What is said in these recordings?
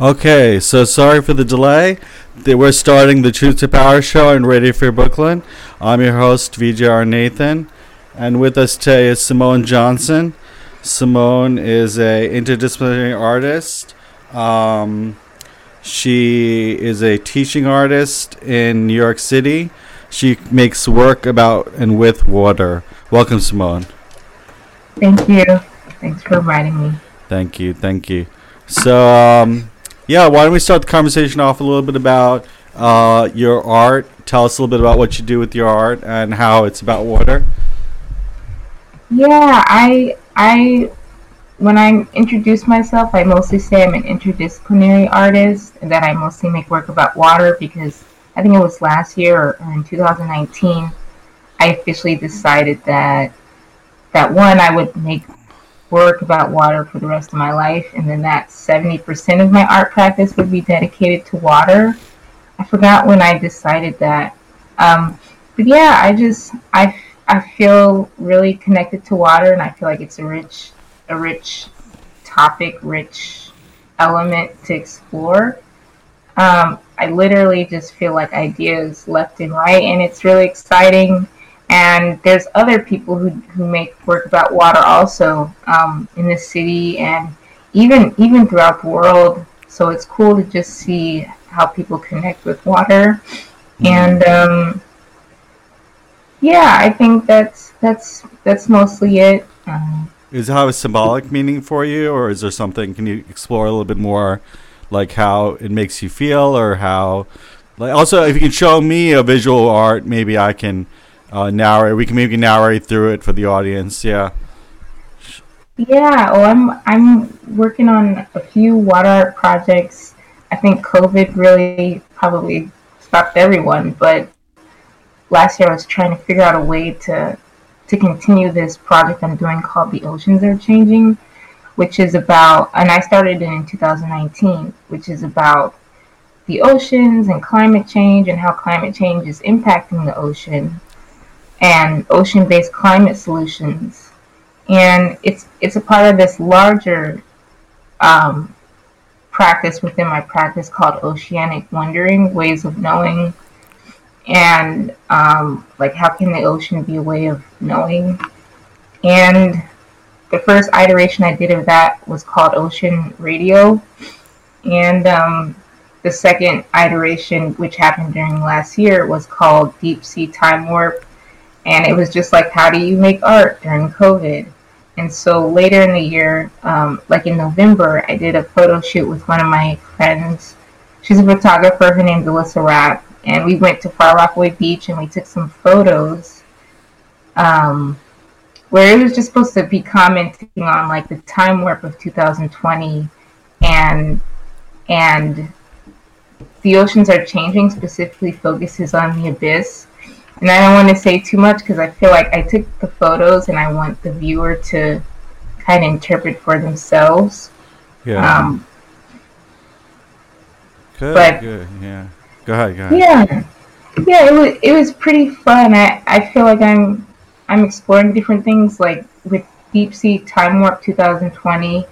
Okay, so sorry for the delay. We're starting the Truth to Power show on Radio Free Brooklyn. I'm your host, VJR Nathan, and with us today is Simone Johnson. Simone is a interdisciplinary artist. Um, she is a teaching artist in New York City. She makes work about and with water. Welcome, Simone. Thank you. Thanks for inviting me. Thank you. Thank you. So, um, yeah, why don't we start the conversation off a little bit about uh, your art? Tell us a little bit about what you do with your art and how it's about water. Yeah, I I when I introduce myself, I mostly say I'm an interdisciplinary artist and that I mostly make work about water because I think it was last year or, in 2019 I officially decided that that one I would make work about water for the rest of my life, and then that 70% of my art practice would be dedicated to water. I forgot when I decided that. Um, but yeah, I just, I, I feel really connected to water, and I feel like it's a rich, a rich topic, rich element to explore. Um, I literally just feel like ideas left and right, and it's really exciting and there's other people who, who make work about water also um, in the city and even even throughout the world. So it's cool to just see how people connect with water. Mm-hmm. and um, yeah i think that's that's that's mostly it. Um, is it have a symbolic meaning for you or is there something can you explore a little bit more like how it makes you feel or how like also if you can show me a visual art maybe i can uh, narrate. We can maybe narrate through it for the audience. Yeah. Yeah. Well, I'm I'm working on a few water art projects. I think COVID really probably stopped everyone, but last year I was trying to figure out a way to to continue this project I'm doing called The Oceans Are Changing, which is about, and I started it in 2019, which is about the oceans and climate change and how climate change is impacting the ocean and ocean-based climate solutions. And it's it's a part of this larger um, practice within my practice called oceanic wondering, ways of knowing, and um, like how can the ocean be a way of knowing? And the first iteration I did of that was called Ocean Radio, and um, the second iteration, which happened during last year, was called Deep Sea Time Warp and it was just like, how do you make art during COVID? And so later in the year, um, like in November, I did a photo shoot with one of my friends. She's a photographer. Her name's Alyssa Rapp. And we went to Far Rockaway Beach and we took some photos um, where it was just supposed to be commenting on like the time warp of 2020 and and the oceans are changing specifically focuses on the abyss and I don't want to say too much because I feel like I took the photos and I want the viewer to kind of interpret for themselves. Yeah. Um, good. But, good. Yeah. Go ahead. Go ahead. Yeah. Yeah. It was. It was pretty fun. I. I feel like I'm. I'm exploring different things like with Deep Sea Time Warp 2020.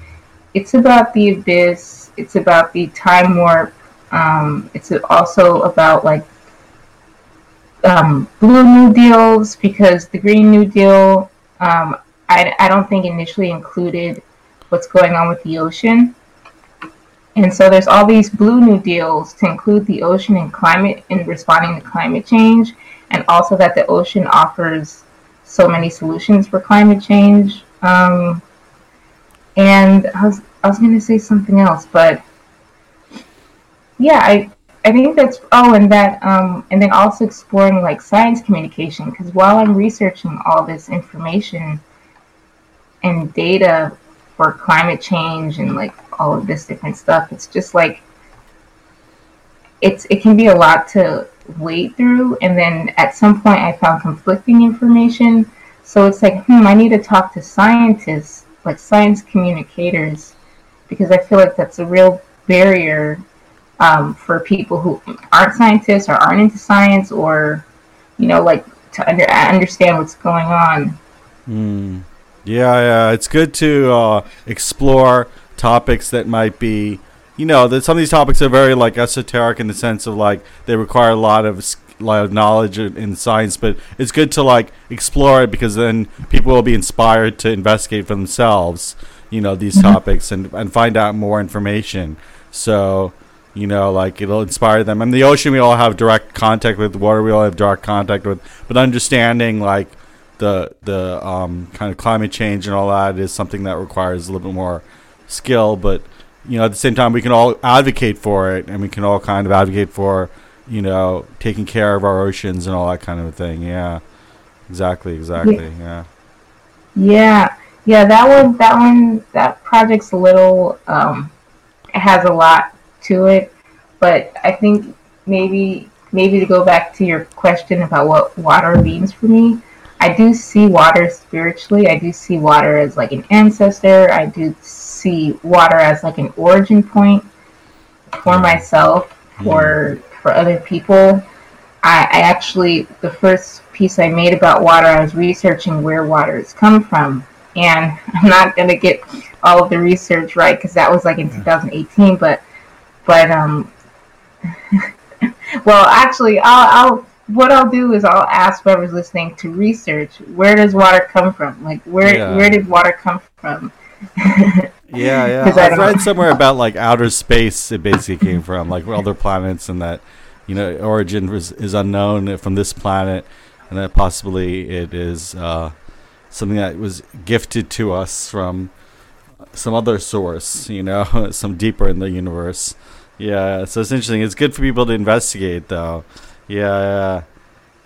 It's about the abyss. It's about the time warp. Um, it's also about like um, blue New Deals because the Green New Deal, um, I, I don't think initially included what's going on with the ocean. And so there's all these blue New Deals to include the ocean and climate in responding to climate change, and also that the ocean offers so many solutions for climate change. Um, and I was I was going to say something else, but yeah, I I think that's oh, and that um, and then also exploring like science communication because while I'm researching all this information and data for climate change and like all of this different stuff, it's just like it's it can be a lot to wade through, and then at some point I found conflicting information. So it's like, hmm, I need to talk to scientists, like science communicators, because I feel like that's a real barrier um, for people who aren't scientists or aren't into science or, you know, like to under, understand what's going on. Mm. Yeah, yeah, it's good to uh, explore topics that might be you know that some of these topics are very like esoteric in the sense of like they require a lot of lot of knowledge in, science, but it's good to like explore it because then people will be inspired to investigate for themselves, you know, these Mm-hmm. topics and and find out more information. So, you know, like it'll inspire them. And the ocean, we all have direct contact with. Water, we all have direct contact with. But understanding like the the um, kind of climate change and all that is something that requires a little bit more skill. But you know, at the same time, we can all advocate for it, and we can all kind of advocate for you know taking care of our oceans and all that kind of thing. Yeah, exactly, exactly. Yeah. Yeah, yeah, that one, that one, that project's a little, um, it has a lot to it, but I think maybe, maybe to go back to your question about what water means for me, I do see water spiritually. I do see water as like an ancestor. I do see water as like an origin point for myself, for mm-hmm. for other people. I, I actually the first piece I made about water, I was researching where water has come from, and I'm not gonna get all of the research right because that was like in 2018. But but um, well, actually, I'll, I'll what I'll do is I'll ask whoever's listening to research where does water come from? Like where Yeah. where did water come from? Yeah, yeah. I don't- read somewhere about like outer space. It basically came from like other planets, and that you know origin is, is unknown from this planet, and that possibly it is uh, something that was gifted to us from some other source. You know, some deeper in the universe. Yeah, so it's interesting. It's good for people to investigate, though. Yeah, yeah.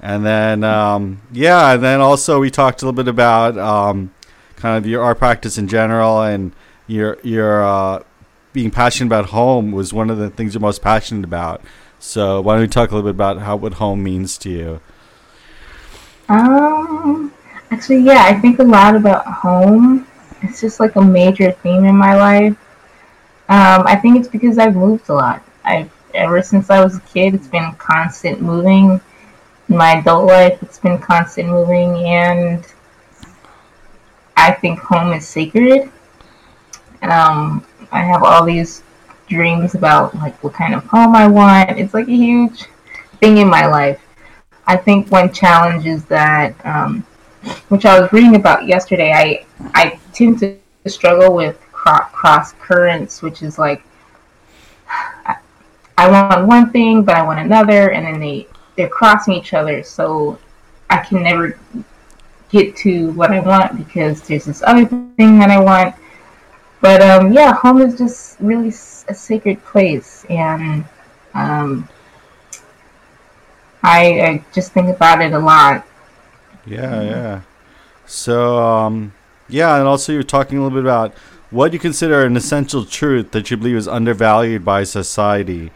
And then, um, yeah, and then also we talked a little bit about um, kind of your art practice in general, and your your uh, being passionate about home was one of the things you're most passionate about. So why don't we talk a little bit about how what home means to you? Um, actually, yeah, I think a lot about home. It's just like a major theme in my life. Um, I think it's because I've moved a lot. I've ever since I was a kid, it's been constant moving. In my adult life, it's been constant moving, and I think home is sacred. Um, I have all these dreams about like what kind of home I want. It's like a huge thing in my life. I think one challenge is that, um, which I was reading about yesterday, I I tend to struggle with cross currents, which is like I, want one thing, but I want another, and then they they're crossing each other, so I can never get to what I want because there's this other thing that I want. But um, yeah, home is just really a sacred place, and um, I, I just think about it a lot. Yeah, yeah. So, um, yeah, and also you're talking a little bit about what you consider an essential truth that you believe is undervalued by society.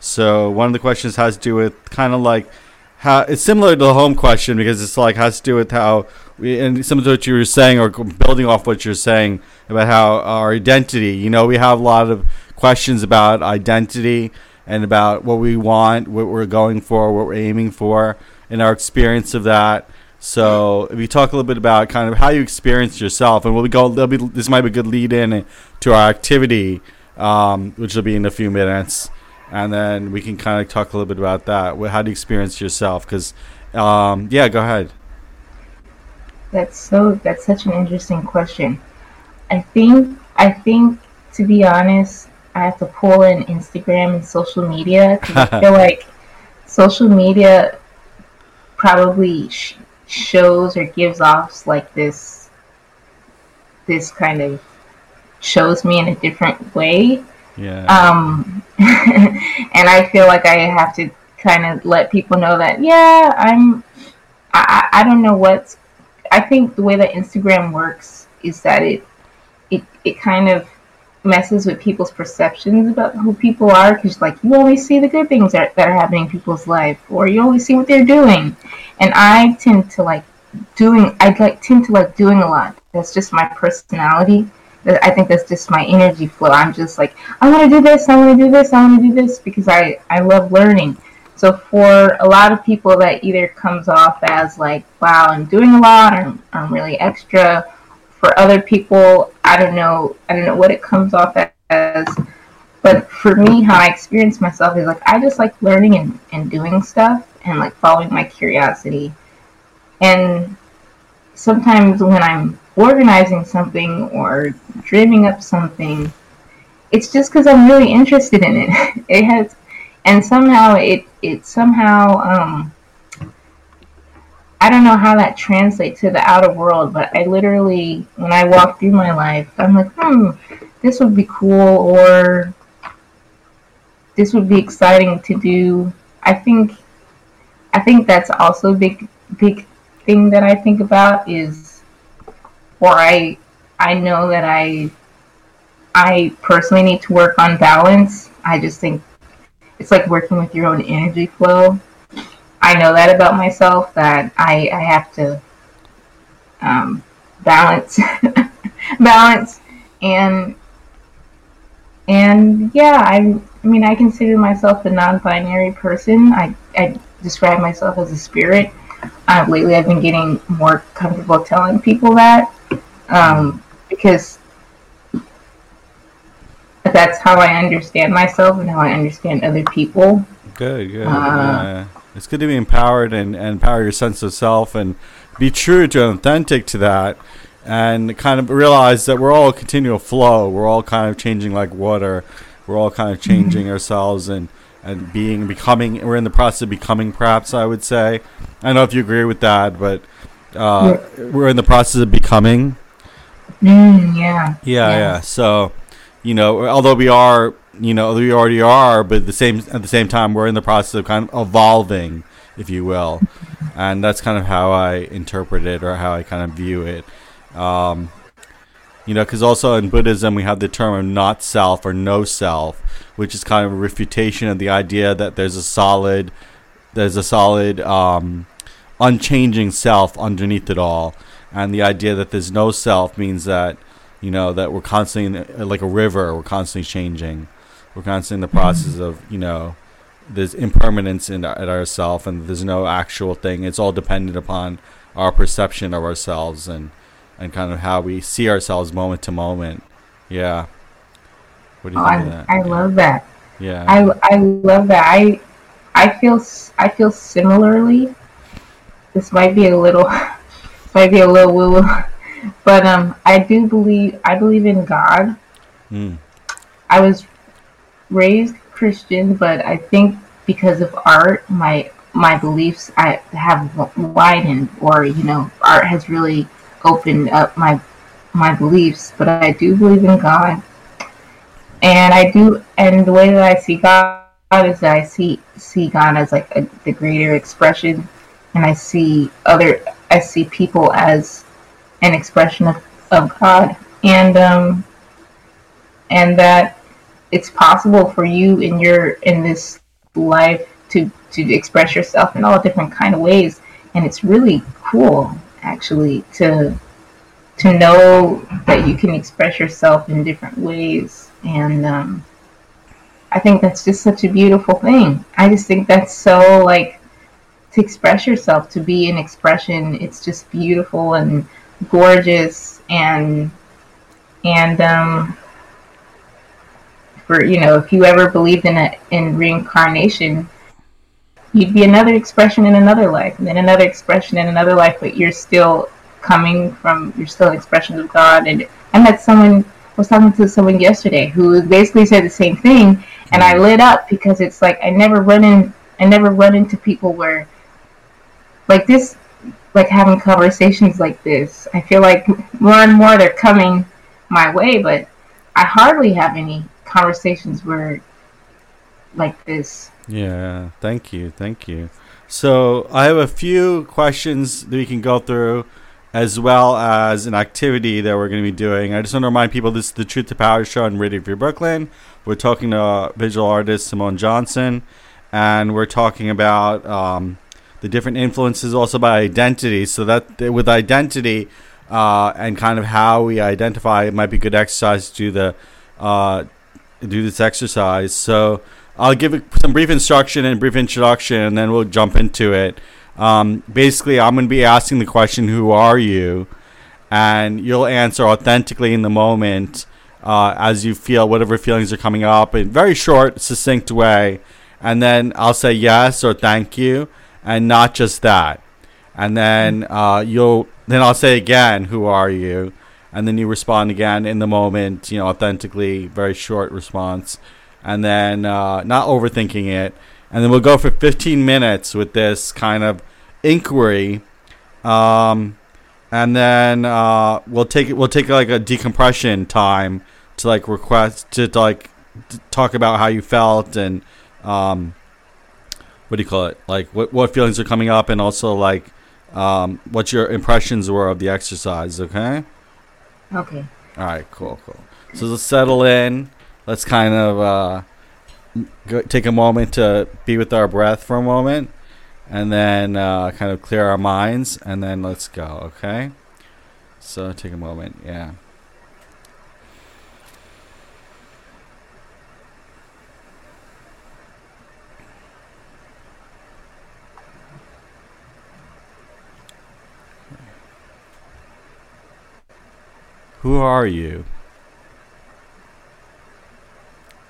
So, one of the questions has to do with kind of like how it's similar to the home question because it's like has to do with how we, and some of what you were saying or building off what you're saying about how our identity. You know, we have a lot of questions about identity and about what we want, what we're going for, what we're aiming for, and our experience of that. So, if you talk a little bit about kind of how you experience yourself, and we'll be go, be this might be a good lead in to our activity, um, which will be in a few minutes, and then we can kind of talk a little bit about that. How do you experience yourself? Because, um, yeah, go ahead. That's so. That's such an interesting question. I think. I think to be honest, I have to pull in Instagram and social media I feel like social media probably sh- shows or gives off like this. This kind of shows me in a different way. Yeah. um and i feel like i have to kind of let people know that yeah i'm I, I I don't know what's i think the way that instagram works is that it it, it kind of messes with people's perceptions about who people are because like you only see the good things that, that are happening in people's life or you only see what they're doing and i tend to like doing i like tend to like doing a lot that's just my personality I think that's just my energy flow. I'm just like, I want to do this, I want to do this, I want to do this because I, I love learning. So for a lot of people, that either comes off as like, wow, I'm doing a lot, or I'm really extra. For other people, I don't know, I don't know what it comes off as, But for me, how I experience myself is like I just like learning and, and doing stuff and like following my curiosity. And sometimes when I'm organizing something or dreaming up something, it's just because I'm really interested in it. it has, and somehow it it somehow um, I don't know how that translates to the outer world, but I literally when I walk through my life, I'm like, hmm, this would be cool, or this would be exciting to do. I think I think that's also a big big thing that I think about is or I I know that I I personally need to work on balance. I just think it's like working with your own energy flow. I know that about myself that I I have to um, balance balance and and yeah I I mean I consider myself a non-binary person. I I describe myself as a spirit uh, lately, I've been getting more comfortable telling people that um, because that's how I understand myself and how I understand other people. Good, good. Uh, yeah. It's good to be empowered and, and empower your sense of self and be true to and authentic to that and kind of realize that we're all a continual flow. We're all kind of changing like water. We're all kind of changing mm-hmm. ourselves and and being becoming we're in the process of becoming perhaps i would say i don't know if you agree with that but uh, yeah. we're in the process of becoming mm, yeah. yeah yeah so you know although we are you know we already are but the same at the same time we're in the process of kind of evolving if you will. And that's kind of how i interpret it or how i kind of view it. Um, you know, because also in Buddhism we have the term of not self or no self, which is kind of a refutation of the idea that there's a solid, there's a solid, um, unchanging self underneath it all, and the idea that there's no self means that, you know, that we're constantly like a river, we're constantly changing, we're constantly in the process of, you know, there's impermanence in at ourself, and there's no actual thing. It's all dependent upon our perception of ourselves and and kind of how we see ourselves moment to moment. Yeah. What do you oh, think I, of that? I love that. Yeah. I, I love that. I I feel I feel similarly. This might be a little might be a little woo woo, but um, I do believe I believe in God. Mm. I was raised Christian, but I think because of art, my my beliefs I have widened, or you know, art has really opened up my my beliefs, but I do believe in God, and I do, and the way that I see God is that I see see God as like a, the greater expression, and I see other, I see people as an expression of, of God, and um, and that it's possible for you in your in this life to to express yourself in all different kind of ways, and it's really cool actually to to know that you can express yourself in different ways. And um, i think that's just such a beautiful thing. I just think that's so like to express yourself to be an expression it's just beautiful and gorgeous and and um for you know if you ever believed in it in reincarnation you'd be another expression in another life and then another expression in another life but you're still coming from you're still an expression of God. And I met someone I was talking to someone yesterday who basically said the same thing, and I lit up because it's like I never run in I never run into people where like this like having conversations like this. I feel like more and more they're coming my way, but I hardly have any conversations were like this. Yeah, thank you, thank you. So I have a few questions that we can go through as well as an activity that we're going to be doing. I just want to remind people this is the Truth to Power show on Radio Free Brooklyn. We're talking to visual artist Simone Johnson, and we're talking about um, the different influences also by identity. So that with identity uh, and kind of how we identify, it might be good exercise to do the uh, do this exercise. So I'll give some brief instruction and brief introduction, and then we'll jump into it. Um, basically, I'm going to be asking the question, "Who are you?" and you'll answer authentically in the moment uh, as you feel whatever feelings are coming up in very short, succinct way, and then I'll say yes or thank you, and not just that, and then uh, you'll then I'll say again, who are you, and then you respond again in the moment, you know, authentically, very short response, and then uh, not overthinking it, and then we'll go for 15 minutes with this kind of inquiry. Um, and then uh, we'll take we'll take like a decompression time to like request to, to like to talk about how you felt and um, what do you call it? Like what what feelings are coming up and also like um, what your impressions were of the exercise okay Okay. all right cool cool. So let's settle in. Let's kind of uh, go, take a moment to be with our breath for a moment and then uh, kind of clear our minds and then let's go okay? So take a moment yeah who are you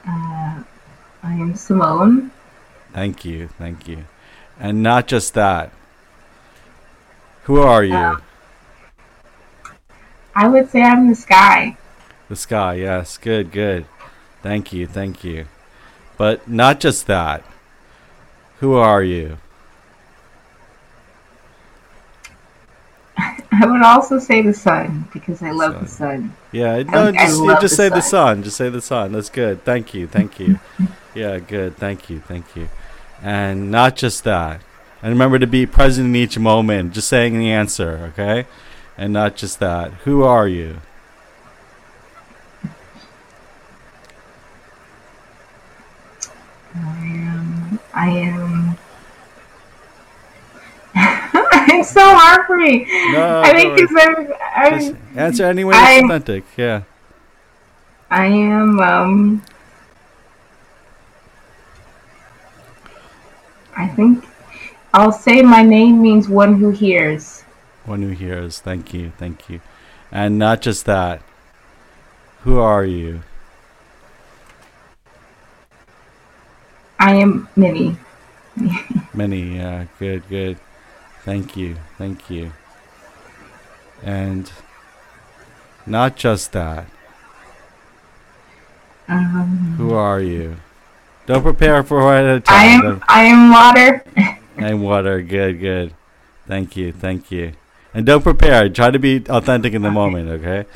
Uh, I am Simone. thank you thank you and not just that who are you Uh, I would say I'm the sky. The sky, yes. Good, good. Thank you, thank you. But not just that. Who are you? I would also say the sun because I love the sun. Yeah, no, I just, love just the say the sun. sun. Just say the sun. That's good. Thank you, thank you. yeah, good. Thank you, thank you. And not just that. And remember to be present in each moment, just saying the answer, okay? And not just that. Who are you? I am. I am. It's so hard for me. No, I think because I'm. I'm answer anyway. Authentic. Yeah. I am. Um. I think I'll say my name means one who hears. One who hears. Thank you, thank you. And not just that. Who are you? I am Minnie. Minnie, yeah, good, good. Thank you, thank you. And not just that. Um, Who are you? Don't prepare for one at a time. I am. I am water. And water, good, good. Thank you, thank you. And don't prepare. Try to be authentic in the Okay. moment, okay?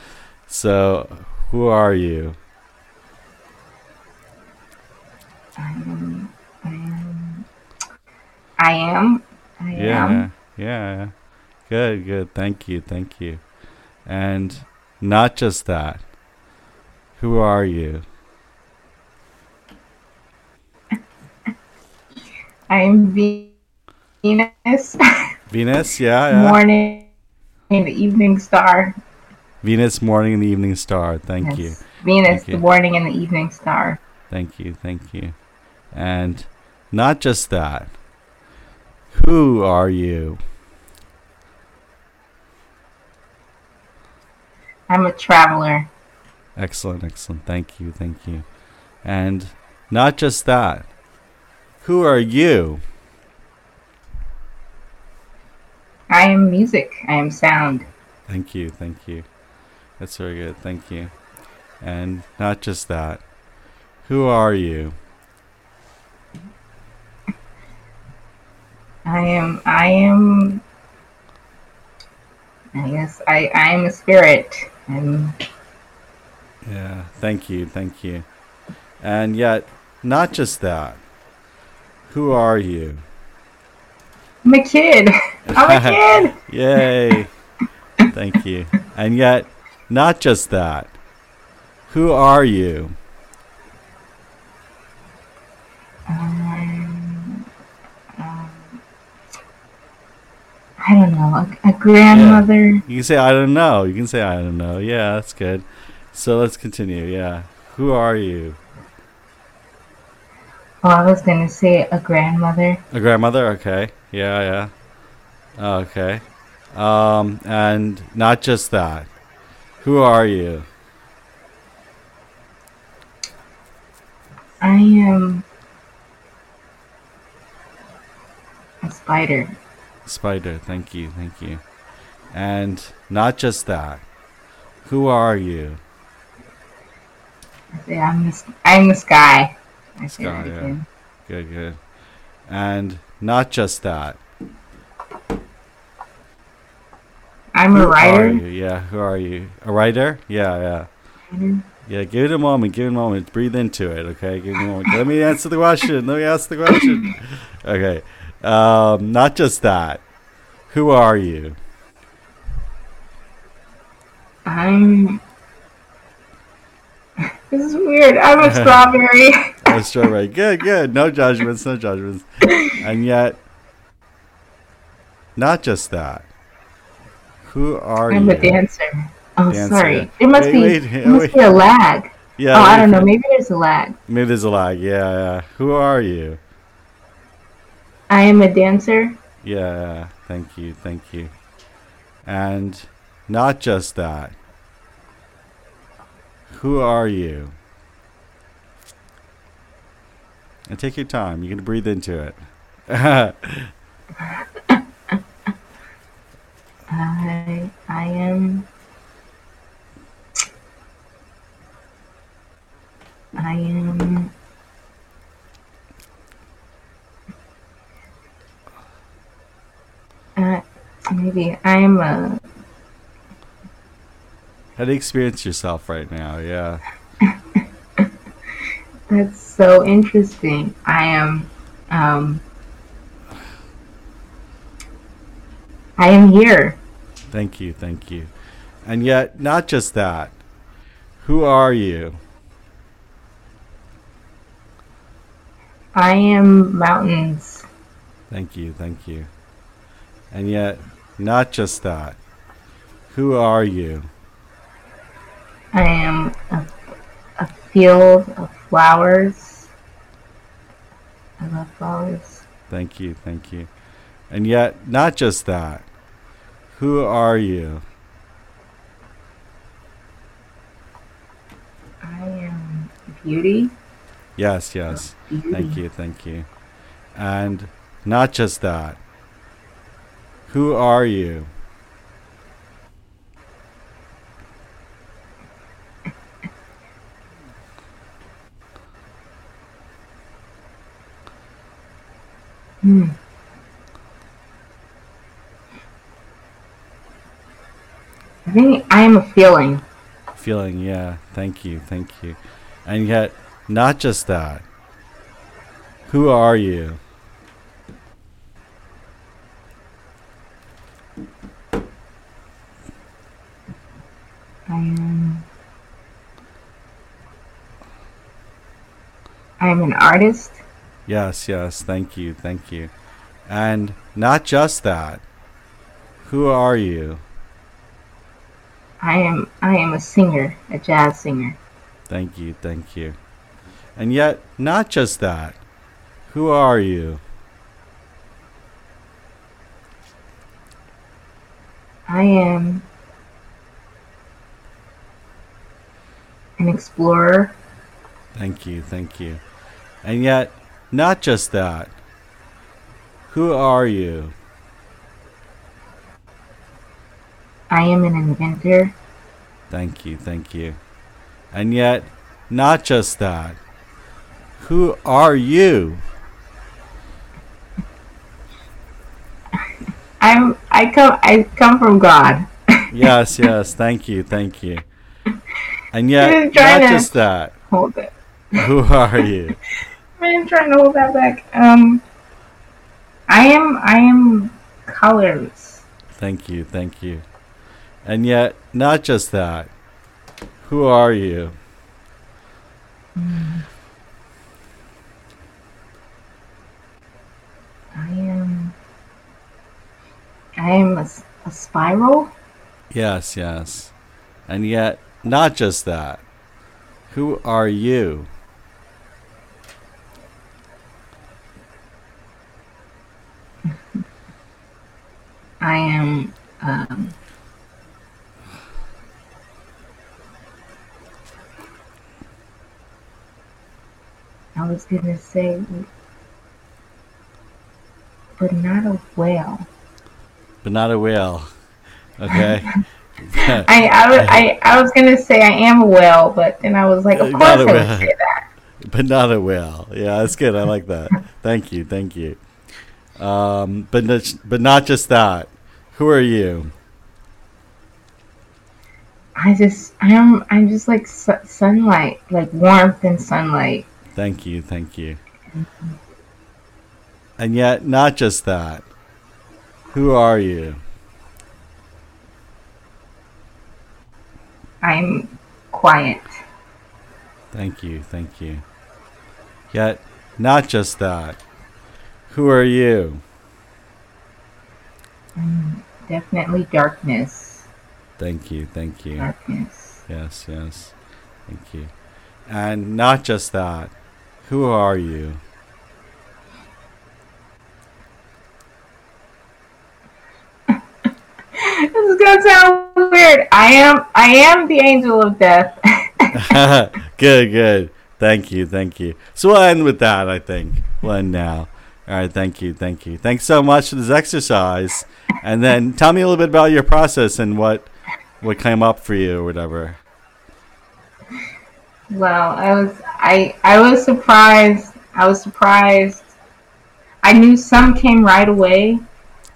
So, who are you? I am. I am. I am. Yeah, am. Yeah. Good, good. Thank you, thank you. And not just that. Who are you? I am Venus. Venus, yeah, yeah. Morning and the evening star. Venus, morning and the evening star. Thank Yes. you, Venus, Thank the you. morning and the evening star. thank you, thank you. And not just that. Who are you? I'm a traveler. Excellent, excellent. Thank you, thank you. And not just that. Who are you? I am music. I am sound. Thank you, thank you. That's very good. Thank you. And not just that. Who are you? I am. I am. I guess I. I am a spirit. I'm. Yeah, thank you, thank you. And yet, not just that. Who are you? I'm a kid. I'm a kid. Yay! thank you. And yet, not just that. Who are you? Um, I don't know. A, a grandmother. You can say, I don't know. You can say, I don't know. Yeah, that's good. So let's continue. Yeah. Who are you? Oh, I was gonna say a grandmother. A grandmother? Okay. Yeah, yeah. Okay. Um, and not just that. Who are you? I am a spider. Spider, thank you, thank you. And not just that. Who are you? I say I'm the, I'm the sky. I Sky, yeah. Good, good. And not just that. I'm Who a are writer. you? Yeah, who are you? A writer? Yeah, yeah. Writer. Yeah, give it a moment. Give it a moment. Breathe into it, okay? Give it a moment. Let me answer the question. Let me ask the question. Okay. Um, not just that. Who are you? I'm. This is weird. I'm a strawberry. Oh, strawberry. Good, good. No judgments, no judgments. And yet, not just that. Who are I'm you? a dancer. Oh, Dancer. sorry. It must Wait, be. wait, it must wait. be a lag. Yeah. oh, I don't know. Maybe there's a lag. Maybe there's a lag. Yeah, yeah. Who are you? I am a dancer. Yeah. Thank you, thank you. And not just that. Who are you? And take your time. You can breathe into it. I I am. I am. Uh, maybe I am a. How do you experience yourself right now? Yeah. That's so interesting. I am. Um. I am here. Thank you, thank you. And yet, not just that. Who are you? I am mountains. Thank you, thank you. And yet, not just that. Who are you? I am a, a field of flowers. I love flowers. Thank you, thank you. And yet, not just that. Who are you? I am beauty. Yes, yes. Beauty. Thank you, thank you. And not just that. Who are you? Hmm. I think I am a feeling. Feeling, yeah. Thank you, thank you. And yet, not just that. Who are you? Am. I am an artist. Yes, yes. Thank you, thank you. And not just that. Who are you? I am. I am a singer, a jazz singer. Thank you, thank you. And yet, not just that. Who are you? I am an explorer. Thank you, thank you. And yet, not just that. Who are you? I am an inventor. Thank you, thank you. And yet, not just that. Who are you? I'm. I come. I come from God. Yes, yes, thank you, thank you. And yet, not just that. Hold it. Who are you? I'm trying to hold that back. Um. I am. I am colors. Thank you, thank you. And yet, not just that. Who are you? I am. I am a, a spiral. Yes, yes. And yet, not just that. Who are you? I am. Um. I was gonna say, but not a whale. But not a whale. Okay. I, I, I, I was gonna say I am a whale, but then I was like, of course not I would say that. but not a whale. Yeah, that's good. I like that. thank you, thank you. Um, but not, but not just that. Who are you? I just, I'm, I'm just like su- sunlight, like warmth and sunlight. Thank you, thank you. And yet, not just that. Who are you? I'm quiet. Thank you, thank you. Yet, not just that. Who are you? Definitely darkness. Thank you, thank you. Darkness. Yes, yes. Thank you. And not just that. Who are you? This is gonna sound weird. I am, I am the angel of death. good, good. Thank you, thank you. So we'll end with that, I think. We'll end now. All right, thank you, thank you. Thanks so much for this exercise. And then tell me a little bit about your process and what what came up for you or whatever. Well, I was I I was surprised. I was surprised. I knew some came right away,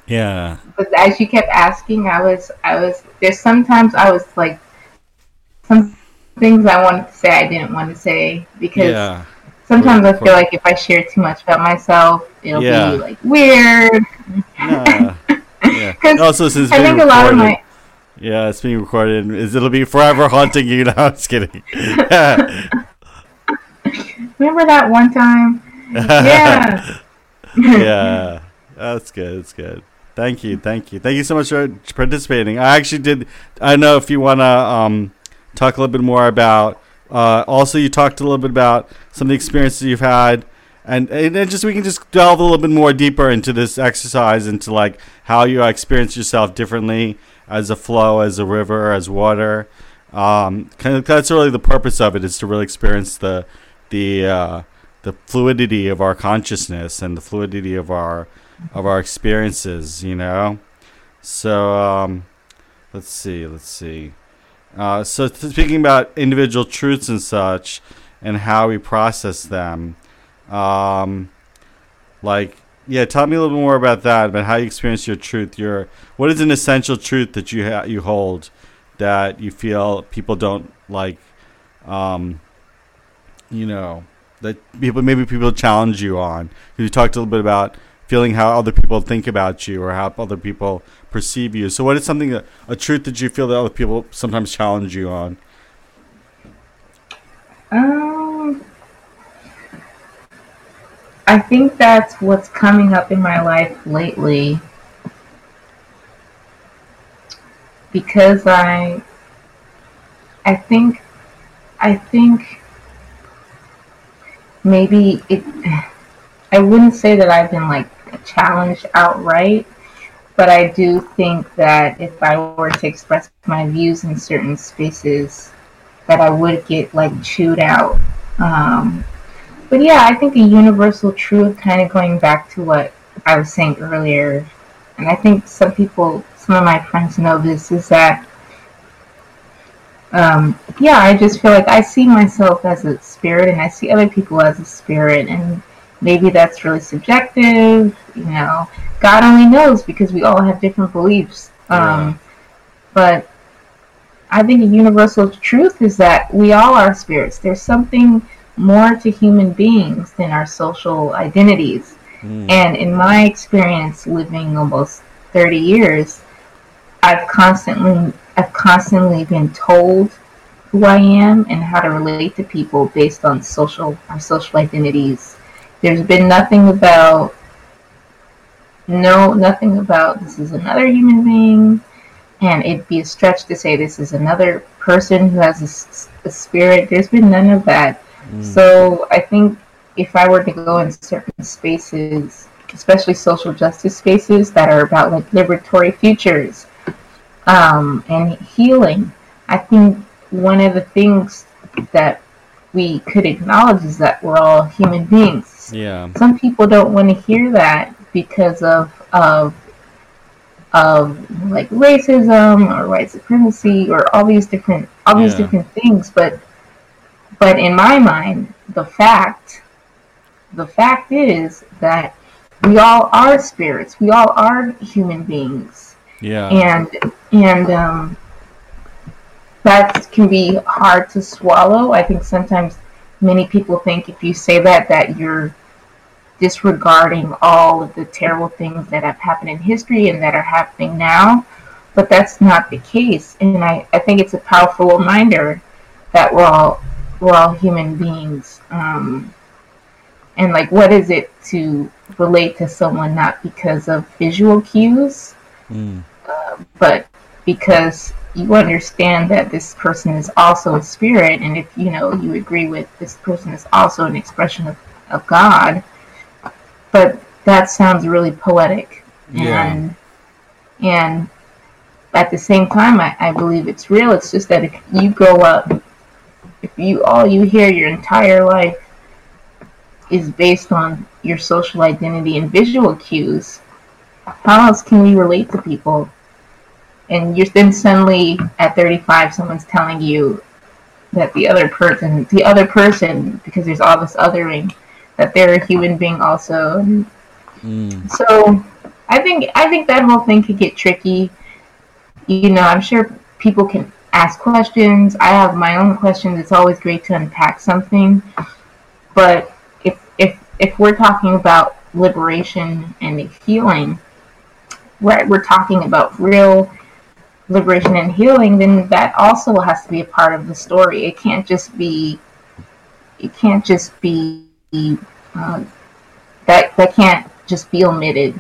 Yeah. But as you kept asking, I was I was there's sometimes I was like some things I wanted to say I didn't want to say because Yeah. sometimes I feel like if I share too much about myself, it'll Yeah. be like weird. Nah. Yeah. Also, since it's I being think a lot of recorded. my Yeah, it's being recorded. Is it'll be forever haunting you? No, I'm just kidding. remember that one time. Yeah. yeah, that's good. That's good. Thank you, thank you, thank you so much for participating. I actually did. I know if you want to um, talk a little bit more about. Uh, also, you talked a little bit about some of the experiences you've had, and and just we can just delve a little bit more deeper into this exercise, into like how you experience yourself differently as a flow, as a river, as water. Um, kind of that's really the purpose of it is to really experience the the uh, the fluidity of our consciousness and the fluidity of our of our experiences you know so um let's see let's see uh so speaking about individual truths and such and how we process them um like yeah tell me a little bit more about that about how you experience your truth your what is an essential truth that you ha- you hold that you feel people don't like um you know that people maybe people challenge you on. You talked a little bit about feeling how other people think about you or how other people perceive you. So, what is something that, a truth that you feel that other people sometimes challenge you on? Um, I think that's what's coming up in my life lately. Because I, I think, I think maybe it, I wouldn't say that I've been like challenged outright, but I do think that if I were to express my views in certain spaces, that I would get like chewed out. Um, but yeah, I think a universal truth, kind of going back to what I was saying earlier, and I think some people, some of my friends know this, is that, um, yeah, I just feel like I see myself as a spirit and I see other people as a spirit, and maybe that's really subjective, you know. God only knows because we all have different beliefs. Um, But I think a universal truth is that we all are spirits. There's something more to human beings than our social identities. Mm. And in my experience living almost 30 years, I've constantly I've constantly been told who I am and how to relate to people based on social our social identities. There's been nothing about no nothing about this is another human being and it'd be a stretch to say this is another person who has a spirit. There's been none of that. Mm. So I think if I were to go in certain spaces, especially social justice spaces that are about like liberatory futures um, and healing, I think one of the things that we could acknowledge is that we're all human beings. Yeah. Some people don't want to hear that because of of of like racism or white supremacy or all these different all these Yeah. different things. But but in my mind, the fact the fact is that we all are spirits. We all are human beings Yeah. and and um, that can be hard to swallow. I think sometimes many people think if you say that that you're disregarding all of the terrible things that have happened in history and that are happening now, but that's not the case. And I, I think it's a powerful reminder that we're all we're all human beings. Um, and like, what is it to relate to someone not because of visual cues? Mm. but because you understand that this person is also a spirit and if you know you agree with this person is also an expression of, of god but that sounds really poetic Yeah. and and at the same time I, I believe it's real it's just that if you grow up if you all you hear your entire life is based on your social identity and visual cues how else can we relate to people? And you're then suddenly at 35, someone's telling you that the other person, the other person, because there's all this othering, that they're a human being also. Mm. so I think I think that whole thing could get tricky. You know, I'm sure people can ask questions. I have my own questions. It's always great to unpack something. But if if if we're talking about liberation and healing, right, we're talking about real liberation and healing, then that also has to be a part of the story. It can't just be it can't just be um, that that can't just be omitted.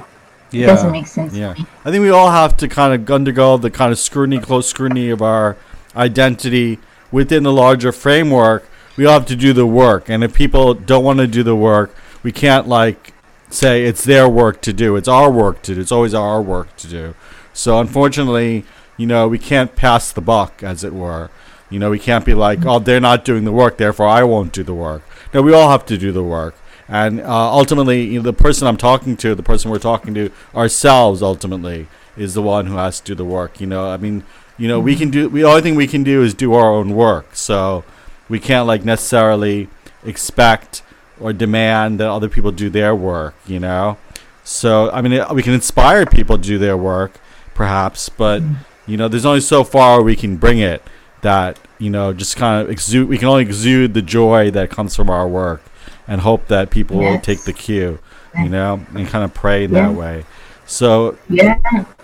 It Yeah. doesn't make sense Yeah. to me. I think we all have to kind of undergo the kind of scrutiny, close scrutiny of our identity within the larger framework. We all have to do the work. And if people don't want to do the work, we can't like say it's their work to do. It's our work to do. It's always our work to do. So unfortunately, you know, we can't pass the buck, as it were. You know, we can't be like, oh, they're not doing the work, therefore I won't do the work. No, we all have to do the work. And uh, ultimately, you know, the person I'm talking to, the person we're talking to, ourselves ultimately is the one who has to do the work. You know, I mean, you know, we mm-hmm. can do. We only thing we can do is do our own work. So we can't like necessarily expect or demand that other people do their work. You know, so I mean, uh, we can inspire people to do their work, perhaps, but mm-hmm. You know, there's only so far we can bring it. That you know, just kind of exude. We can only exude the joy that comes from our work, and hope that people will take the cue. You know, and kind of pray in Yeah. that way. So Yeah.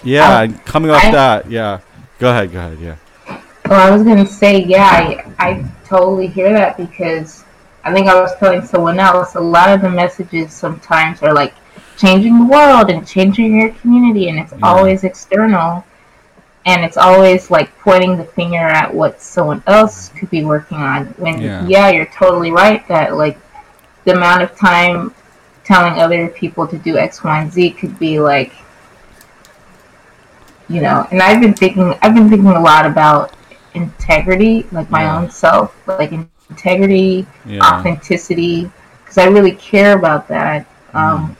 yeah, oh, and coming off I- that, yeah. Go ahead, go ahead, yeah. Well, I was gonna say, yeah, I, I totally hear that because I think I was telling someone else a lot of the messages sometimes are like changing the world and changing your community, and it's Yeah. always external, and it's always like pointing the finger at what someone else could be working on. When Yeah. yeah, you're totally right that like the amount of time telling other people to do X, Y, and Z could be like you know and i've been thinking i've been thinking a lot about integrity like my Yeah. own self like integrity Yeah. authenticity because i really care about that um,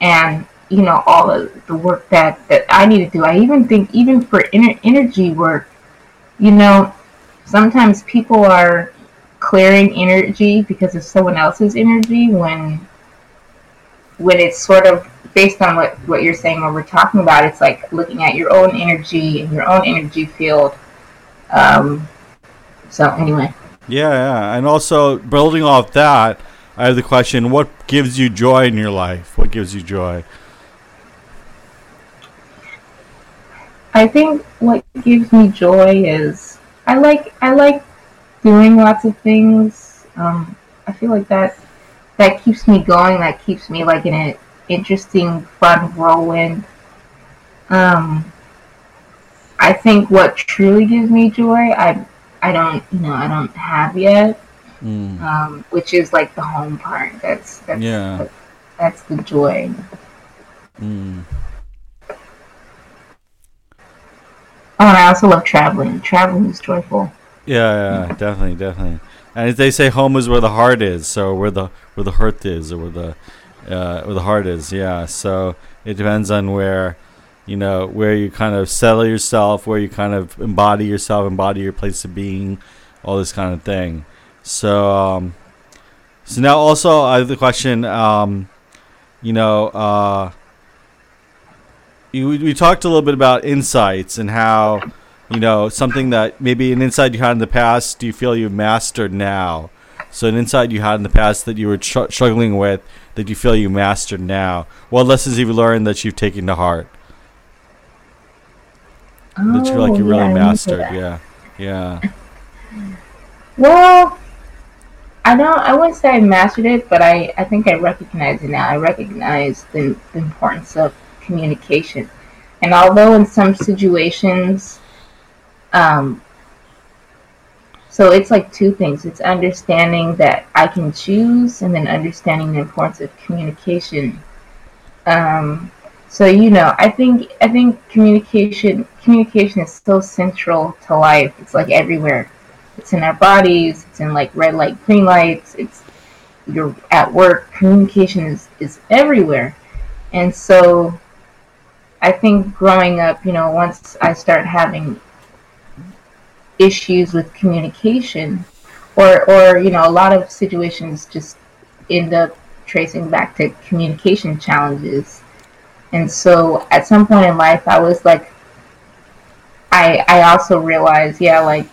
and you know all of the work that that i need to do i even think even for inner energy work you know sometimes people are clearing energy because of someone else's energy when when it's sort of based on what what you're saying what we're talking about it's like looking at your own energy and your own energy field um so anyway Yeah, yeah. And also building off that, I have the question, what gives you joy in your life? What gives you joy? I think what gives me joy is I like I like doing lots of things. Um, I feel like that that keeps me going. That keeps me like in an interesting, fun whirlwind. Um, I think what truly gives me joy, I I don't you know I don't have yet, Mm. um, which is like the home part. That's that's Yeah. that's the joy. Mm. Oh, and I also love traveling. Traveling is joyful. Yeah, yeah, definitely, definitely. And they say home is where the heart is, so where the where the heart is, or where the uh, where the heart is. Yeah. So it depends on where, you know, where you kind of settle yourself, where you kind of embody yourself, embody your place of being, all this kind of thing. So, um, so now also I have the question. Um, you know, uh, you, we talked a little bit about insights and how you know something that maybe an insight you had in the past do you feel you've mastered now? So an insight you had in the past that you were tr- struggling with that you feel you mastered now. What lessons have you learned that you've taken to heart? Oh, that you feel like you oh, yeah, really mastered yeah. Yeah. Well, I don't. I wouldn't say I mastered it, but I, I think I recognize it now. I recognize the, the importance of communication, and although in some situations, um, so it's like two things. It's understanding that I can choose, and then understanding the importance of communication. Um, so you know, I think I think communication communication is so central to life. It's like everywhere. It's in our bodies. It's in like red light, green lights. It's you're at work. Communication is is everywhere, and so I think growing up, you know, once I start having issues with communication, or or you know, a lot of situations just end up tracing back to communication challenges. And so at some point in life, I was like, I I also realized, yeah, like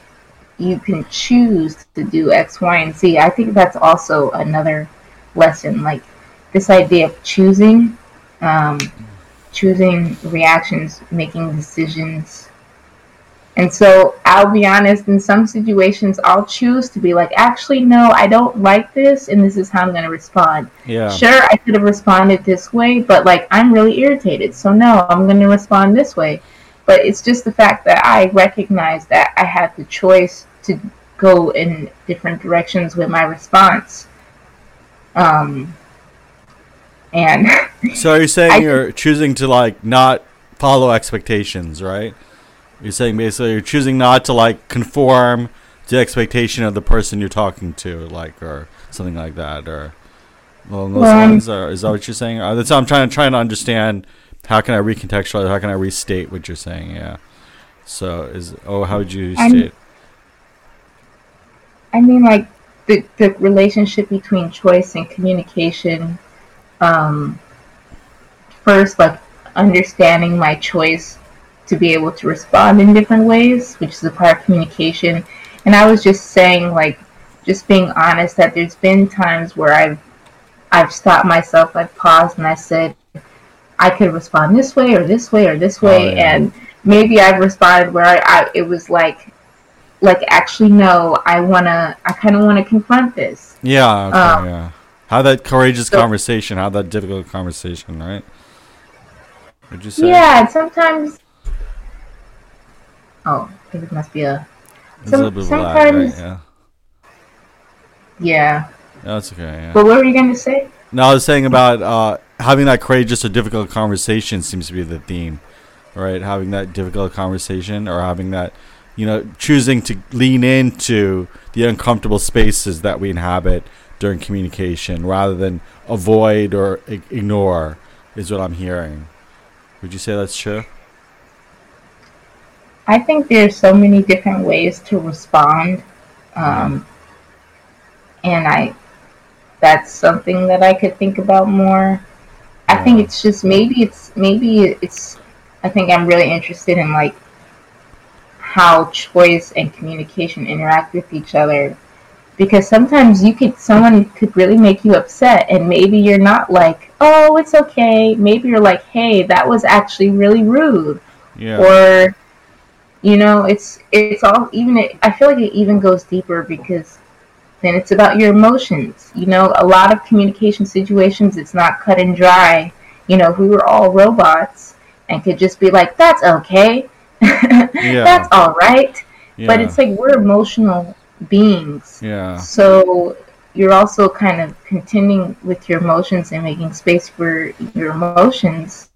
you can choose to do X, Y, and Z. I think that's also another lesson, like this idea of choosing, um, choosing reactions, making decisions. And so I'll be honest, in some situations, I'll choose to be like, actually, no, I don't like this, and this is how I'm going to respond. yeah Sure, I could have responded this way, but like I'm really irritated. So no, I'm going to respond this way. But it's just the fact that I recognize that I had the choice to go in different directions with my response. Um, and so you're saying I- you're choosing to like not follow expectations right? You're saying basically you're choosing not to like conform to the expectation of the person you're talking to like or something like that or along those Well, I'm- lines or is that what you're saying? That's i'm trying trying to understand. How can i recontextualize? How can i restate what you're saying? Yeah. So is oh how would you I'm- state? I mean, like the the relationship between choice and communication. Um, first, like understanding my choice to be able to respond in different ways, which is a part of communication. And I was just saying, like, just being honest that there's been times where I've I've stopped myself, I've paused, and I said I could respond this way or this way or this way, Oh, yeah. and maybe I've responded where I, I it was like like actually no i want to i kind of want to confront this yeah okay, Um, yeah how that courageous so- conversation how that difficult conversation right would you say yeah sometimes oh i think it must be a a some- little bit of lag, right? yeah yeah Yeah, that's okay. Yeah. but what were you going to say No, I was saying about uh, having that courageous or difficult conversation seems to be the theme, right? Having that difficult conversation or having that, you know, choosing to lean into the uncomfortable spaces that we inhabit during communication rather than avoid or ig- ignore is what I'm hearing. Would you say that's true? i think there's so many different ways to respond um, and i that's something that i could think about more i think it's just maybe it's maybe it's i think i'm really interested in like how choice and communication interact with each other because sometimes you could someone could really make you upset and maybe you're not like oh it's okay. Maybe you're like hey that was actually really rude. Yeah. or you know it's it's all even it, i feel like it even goes deeper because then it's about your emotions. You know a lot of communication situations it's not cut and dry. You know if we were all robots and could just be like that's okay. That's all right. Yeah. but it's like we're emotional beings yeah. so you're also kind of contending with your emotions and making space for your emotions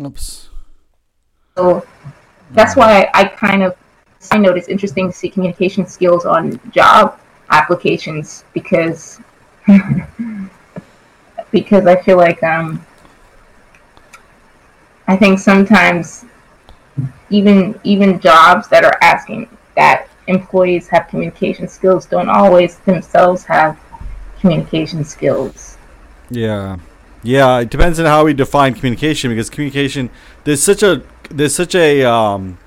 Oops. So that's why I kind of I note, it's interesting to see communication skills on job applications because because I feel like um, I think sometimes even even jobs that are asking that employees have communication skills don't always themselves have communication skills. Yeah. Yeah, it depends on how we define communication because communication there's such a there's such a um,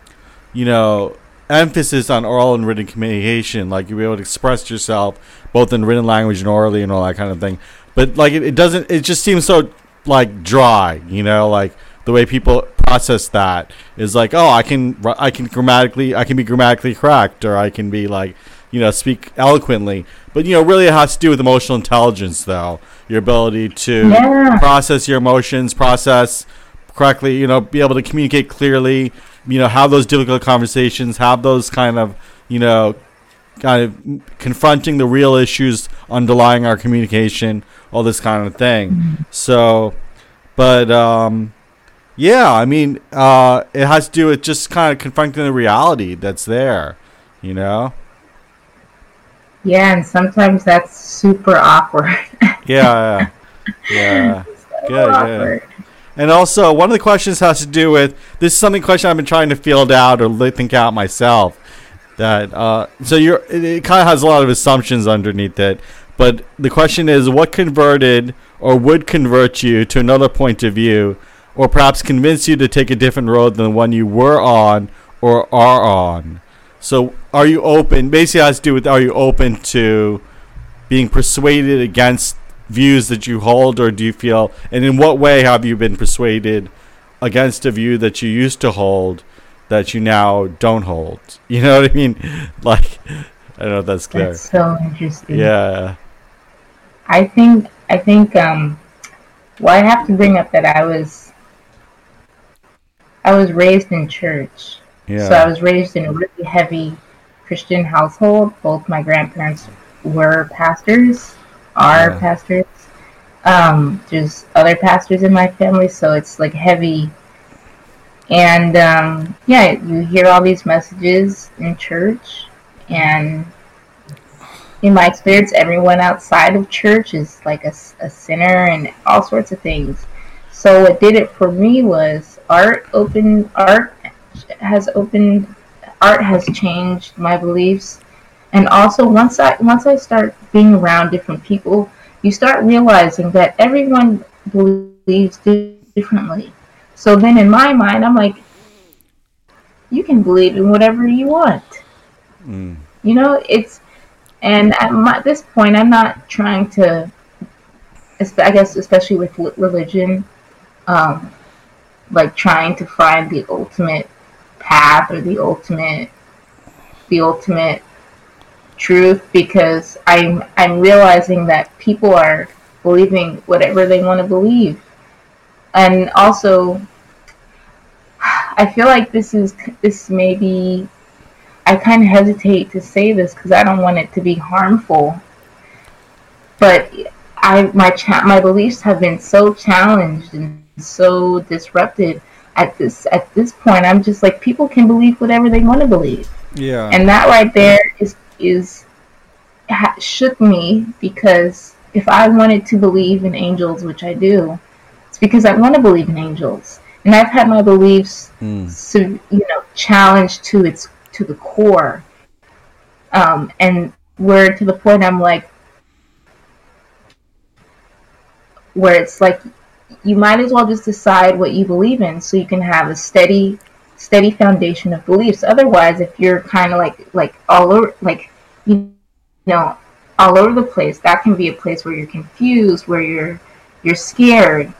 you know emphasis on oral and written communication like you'll be able to express yourself both in written language and orally and all that kind of thing but like it, it doesn't it just seems so like dry you know like the way people process that is like oh i can i can grammatically i can be grammatically correct or i can be like you know speak eloquently. But you know really it has to do with emotional intelligence though. Your ability to Yeah. process your emotions process correctly you know be able to communicate clearly you know have those difficult conversations have those kind of you know kind of confronting the real issues underlying our communication all this kind of thing. So but um yeah i mean uh it has to do with just kind of confronting the reality that's there you know Yeah, and sometimes that's super awkward. yeah yeah, yeah. So Good, yeah. awkward. And also, one of the questions has to do with this is something question I've been trying to field out or think out myself. That uh, so you're it, it kind of has a lot of assumptions underneath it, but the question is what converted or would convert you to another point of view, or perhaps convince you to take a different road than the one you were on or are on. So, are you open? Basically, it has to do with are you open to being persuaded against views that you hold, or do you feel, and in what way have you been persuaded against a view that you used to hold that you now don't hold? You know what I mean? Like, I don't know if that's clear. That's so interesting. Yeah. I think I think um well I have to bring up that I was I was raised in church. Yeah. So I was raised in a really heavy Christian household. Both my grandparents were pastors, are Yeah. pastors. Um, there's other pastors in my family, so it's like heavy. And um, yeah, you hear all these messages in church, and in my experience, everyone outside of church is like a, a sinner and all sorts of things. So what did it for me was art opened art has opened art has changed my beliefs. And also once i once i start being around different people you start realizing that everyone believes differently. So then in my mind i'm like you can believe in whatever you want. Mm. you know it's and at my, this point i'm not trying to i guess especially with religion um, like trying to find the ultimate path or the ultimate the ultimate truth because i'm i'm realizing that people are believing whatever they want to believe and also i feel like this is this may be I kind of hesitate to say this because I don't want it to be harmful. But I my cha- my beliefs have been so challenged and so disrupted at this at this point. I'm just like people can believe whatever they want to believe, Yeah. and that right there is is ha- shook me because if I wanted to believe in angels, which I do, it's because I want to believe in angels, and I've had my beliefs Mm. so you know challenged to its to the core um and where to the point i'm like where it's like you might as well just decide what you believe in so you can have a steady steady foundation of beliefs otherwise if you're kind of like like all over like you know all over the place that can be a place where you're confused where you're you're scared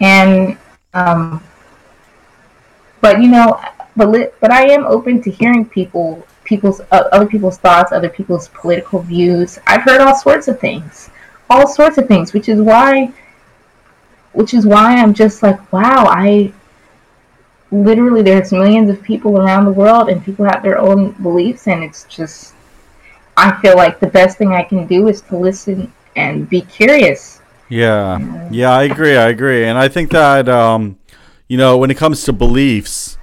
and um but you know but li- but I am open to hearing people people's uh, other people's thoughts, other people's political views. I've heard all sorts of things, all sorts of things, which is why which is why I'm just like, wow, I literally there's millions of people around the world and people have their own beliefs and it's just I feel like the best thing I can do is to listen and be curious. Yeah, yeah, I agree. I agree, and I think that um, you know, when it comes to beliefs,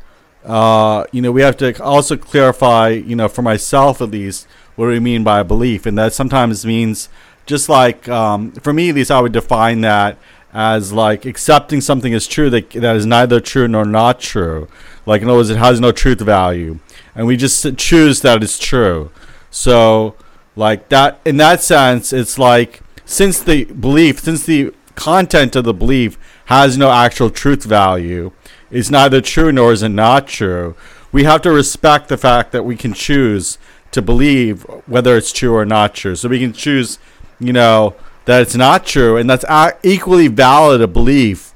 uh, you know, we have to also clarify, you know, for myself at least, what do we mean by a belief? And that sometimes means just like, um, for me at least, I would define that as like accepting something as true that, that is neither true nor not true. Like, in other words, it has no truth value. And we just choose that it's true. So, like that, in that sense, it's like, since the belief, since the content of the belief has no actual truth value, is neither true nor is it not true. We have to respect the fact that we can choose to believe whether it's true or not true. So we can choose, you know, that it's not true, and that's equally valid a belief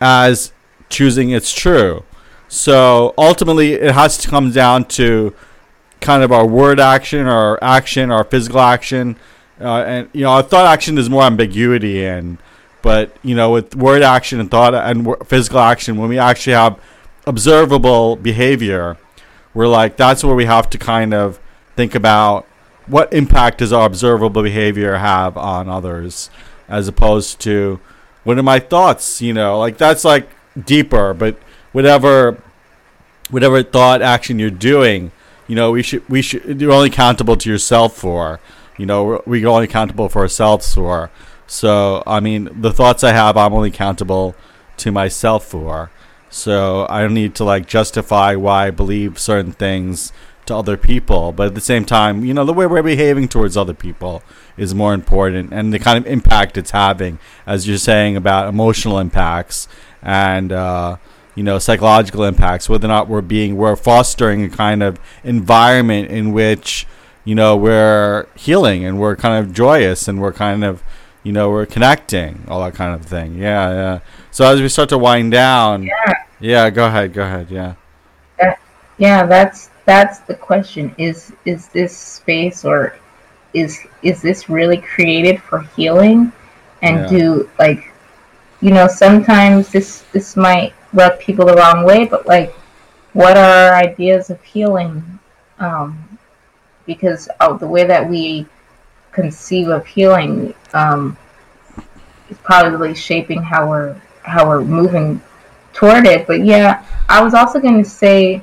as choosing it's true. So ultimately, it has to come down to kind of our word action, our action, our physical action, uh, and you know, our thought action is more ambiguity in. But you know, with word action and thought and physical action, when we actually have observable behavior, we're like that's where we have to kind of think about what impact does our observable behavior have on others, as opposed to what are my thoughts? You know, like that's like deeper, but whatever whatever thought action you're doing, you know, we should we should you're only accountable to yourself for. You know, we're, we're only accountable for ourselves for. So, I mean, the thoughts I have, I'm only accountable to myself for. So, I don't need to like justify why I believe certain things to other people. But at the same time, you know, the way we're behaving towards other people is more important and the kind of impact it's having, as you're saying about emotional impacts and, uh, you know, psychological impacts, whether or not we're being, we're fostering a kind of environment in which, you know, we're healing and we're kind of joyous and we're kind of, you know, we're connecting, all that kind of thing. Yeah, yeah. So as we start to wind down, yeah, yeah go ahead, go ahead, yeah. That, yeah, that's that's the question. Is is this space or is is this really created for healing? And yeah. do like, you know, sometimes this this might rub people the wrong way, but like, what are our ideas of healing? Um, because of the way that we conceive of healing um, is probably shaping how we're how we're moving toward it. But yeah, I was also going to say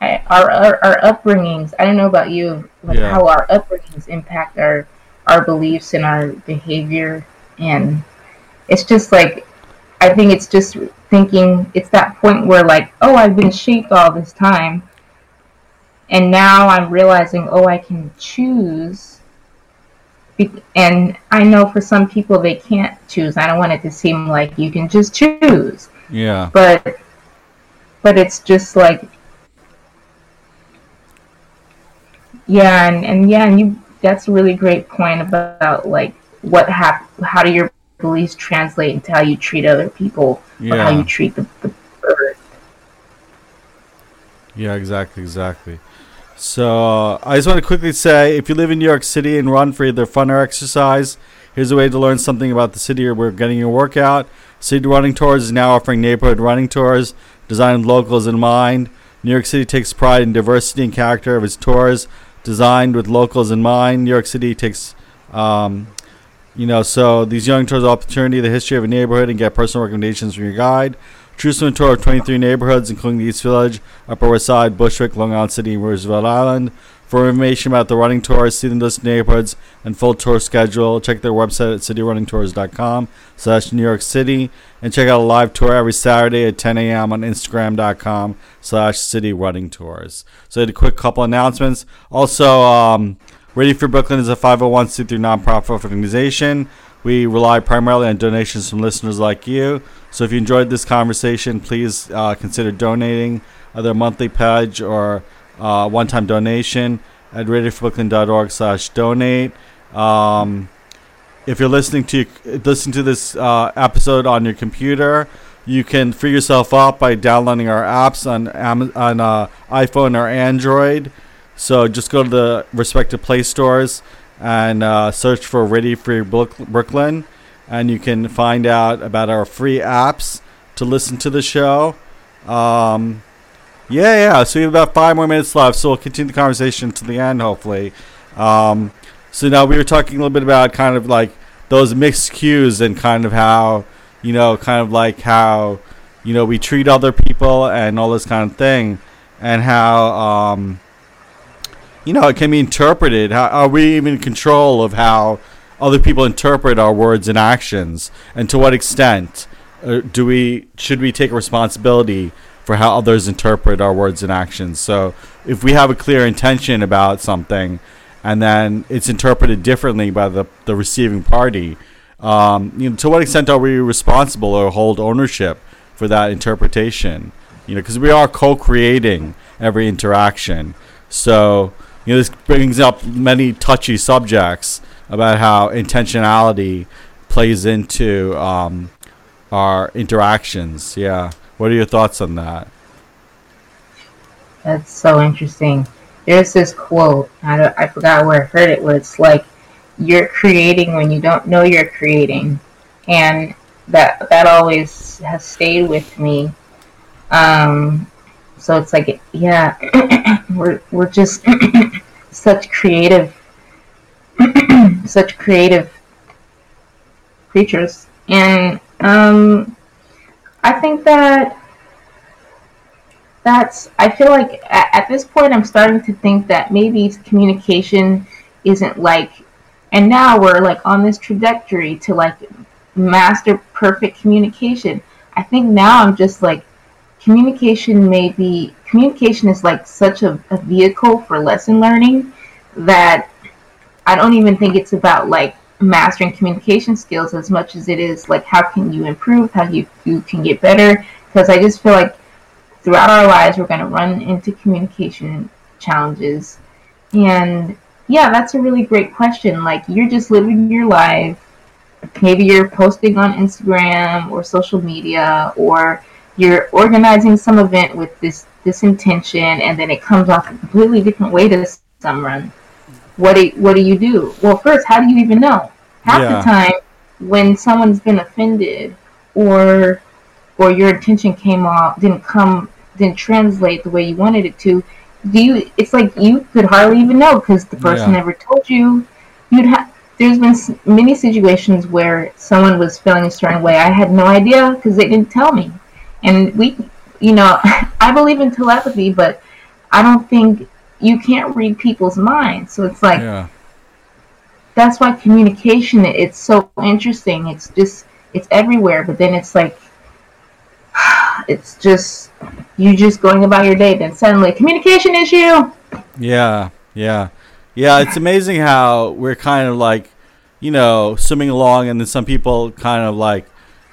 our, our, our upbringings. I don't know about you, like yeah. how our upbringings impact our our beliefs and our behavior, and it's just like I think it's just thinking it's that point where like oh I've been shaped all this time, and now I'm realizing oh I can choose and I know for some people they can't choose. I don't want it to seem like you can just choose. Yeah. But but it's just like yeah, and, and yeah, and you that's a really great point about like what hap- how do your beliefs translate into how you treat other people yeah. or how you treat the, the earth. Yeah, exactly, exactly. So I just want to quickly say, if you live in New York City and run for either fun or exercise, here's a way to learn something about the city where getting your workout. City Running Tours is now offering neighborhood running tours designed with locals in mind. New York City takes pride in diversity and character of its tours, designed with locals in mind. New York City takes, um, you know, so these young tours opportunity, the history of a neighborhood, and get personal recommendations from your guide. Truthful tour of 23 neighborhoods, including the East Village, Upper West Side, Bushwick, Long Island City, Roosevelt Island. For information about the running tours, see the list of neighborhoods and full tour schedule, check their website at cityrunningtours.com slash New York City. And check out a live tour every Saturday at 10 a.m. on Instagram.com slash City Running Tours. So a quick couple announcements. Also, um, Radio Free Brooklyn is a 501c3 nonprofit organization. We rely primarily on donations from listeners like you. So if you enjoyed this conversation, please uh, consider donating either a monthly pledge or uh, one-time donation at radiofreebrooklyn.org slash donate. Um, if you're listening to listening to this uh, episode on your computer, you can free yourself up by downloading our apps on on uh, iPhone or Android. So just go to the respective Play stores and uh, search for Radio Free Brooklyn, and you can find out about our free apps to listen to the show. Um, yeah, yeah. So we have about five more minutes left, so we'll continue the conversation to the end, hopefully. Um, so now we were talking a little bit about kind of like those mixed cues and kind of how, you know, kind of like how, you know, we treat other people and all this kind of thing. and how um, you know it can be interpreted. How are we even in control of how other people interpret our words and actions, and to what extent uh, do we should we take responsibility for how others interpret our words and actions? So if we have a clear intention about something, and then it's interpreted differently by the the receiving party. Um, you know, to what extent are we responsible or hold ownership for that interpretation? You know, because we are co-creating every interaction. So you know, this brings up many touchy subjects about how intentionality plays into um, our interactions. Yeah, what are your thoughts on that? That's so interesting. There's this quote, I, I forgot where I heard it, where it's like, you're creating when you don't know you're creating. And that that always has stayed with me. Um, so it's like, yeah, we're, we're just such creative, such creative creatures. And um, I think that that's I feel like at, at, this point I'm starting to think that maybe communication isn't like and now we're like on this trajectory to like master perfect communication. I think now I'm just like communication may be communication is like such a, a vehicle for lesson learning that I don't even think it's about like mastering communication skills as much as it is like how can you improve, how you, you can get better. Because I just feel like throughout our lives, we're going to run into communication challenges. And yeah, that's a really great question. Like, you're just living your life. Maybe you're posting on Instagram or social media, or you're organizing some event with this this intention, and then it comes off a completely different way to someone. What do what do you do? Well, first, how do you even know? Half yeah. the time, when someone's been offended, or or your intention came off didn't come didn't translate the way you wanted it to do you it's like you could hardly even know because the person yeah. never told you you'd have there's been many situations where someone was feeling a certain way i had no idea because they didn't tell me and we you know i believe in telepathy but i don't think you can't read people's minds so it's like yeah. that's why communication it's so interesting it's just it's everywhere but then it's like it's just you just going about your day, then suddenly communication issue. Yeah, yeah, yeah. It's amazing how we're kind of like, you know, swimming along, and then some people kind of like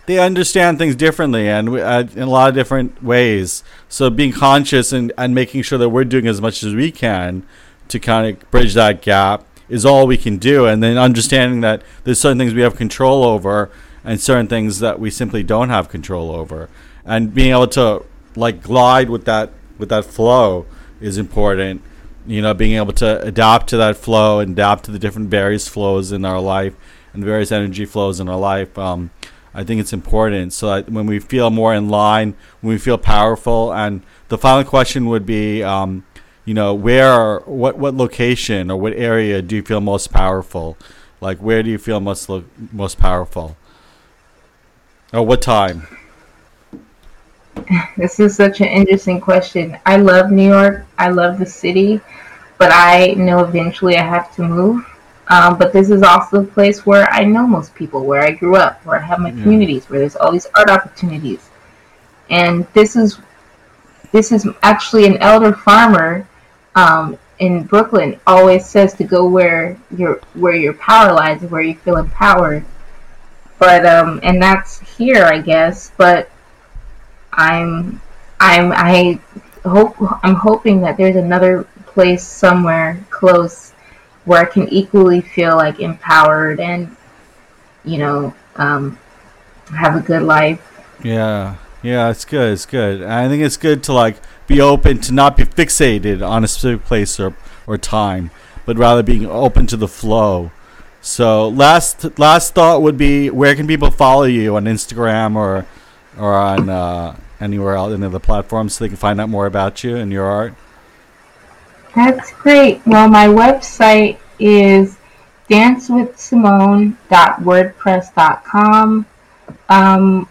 they understand things differently and uh, in a lot of different ways. So being conscious and, and making sure that we're doing as much as we can to kind of bridge that gap is all we can do. And then understanding that there's certain things we have control over and certain things that we simply don't have control over and being able to like glide with that with that flow is important. You know, being able to adapt to that flow and adapt to the different various flows in our life and various energy flows in our life. Um, I think it's important. So that when we feel more in line, when we feel powerful, and the final question would be, um, you know, where, what, what location or what area do you feel most powerful? Like, where do you feel most lo- most powerful? Or what time? This is such an interesting question. I love New York. I love the city, but I know eventually I have to move. Um, but this is also the place where I know most people, where I grew up, where I have my yeah. communities, where there's all these art opportunities. And this is this is actually an elder farmer um, in Brooklyn always says to go where your where your power lies, where you feel empowered. But um, and that's here, I guess. But I'm I'm I hope I'm hoping that there's another place somewhere close where I can equally feel like empowered and you know um, have a good life. Yeah, yeah, it's good. It's good. I think it's good to like be open to not be fixated on a specific place or or time, but rather being open to the flow. So last last thought would be where can people follow you on Instagram or or on uh, anywhere else, any other platforms, so they can find out more about you and your art? That's great. Well, my website is dancewithsimone.wordpress.com. Um,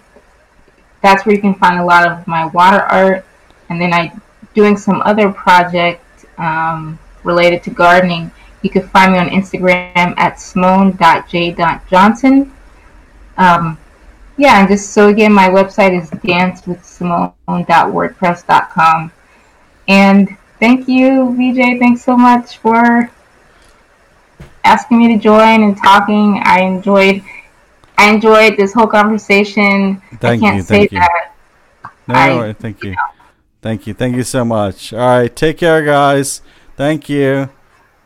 that's where you can find a lot of my water art, and then I doing some other project um, related to gardening, you can find me on Instagram at simone.j.johnson. Um, yeah, and just so again, my website is dancewithsimone.wordpress.com. And thank you, VJ. Thanks so much for asking me to join and talking. I enjoyed I enjoyed this whole conversation. Thank you, thank you. that. No, I- no, thank you. Thank you. Thank you so much. All right. Take care, guys. Thank you.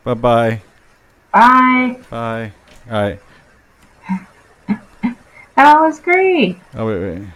Bye-bye. Bye. Bye. All right. That was great. Oh, wait, wait.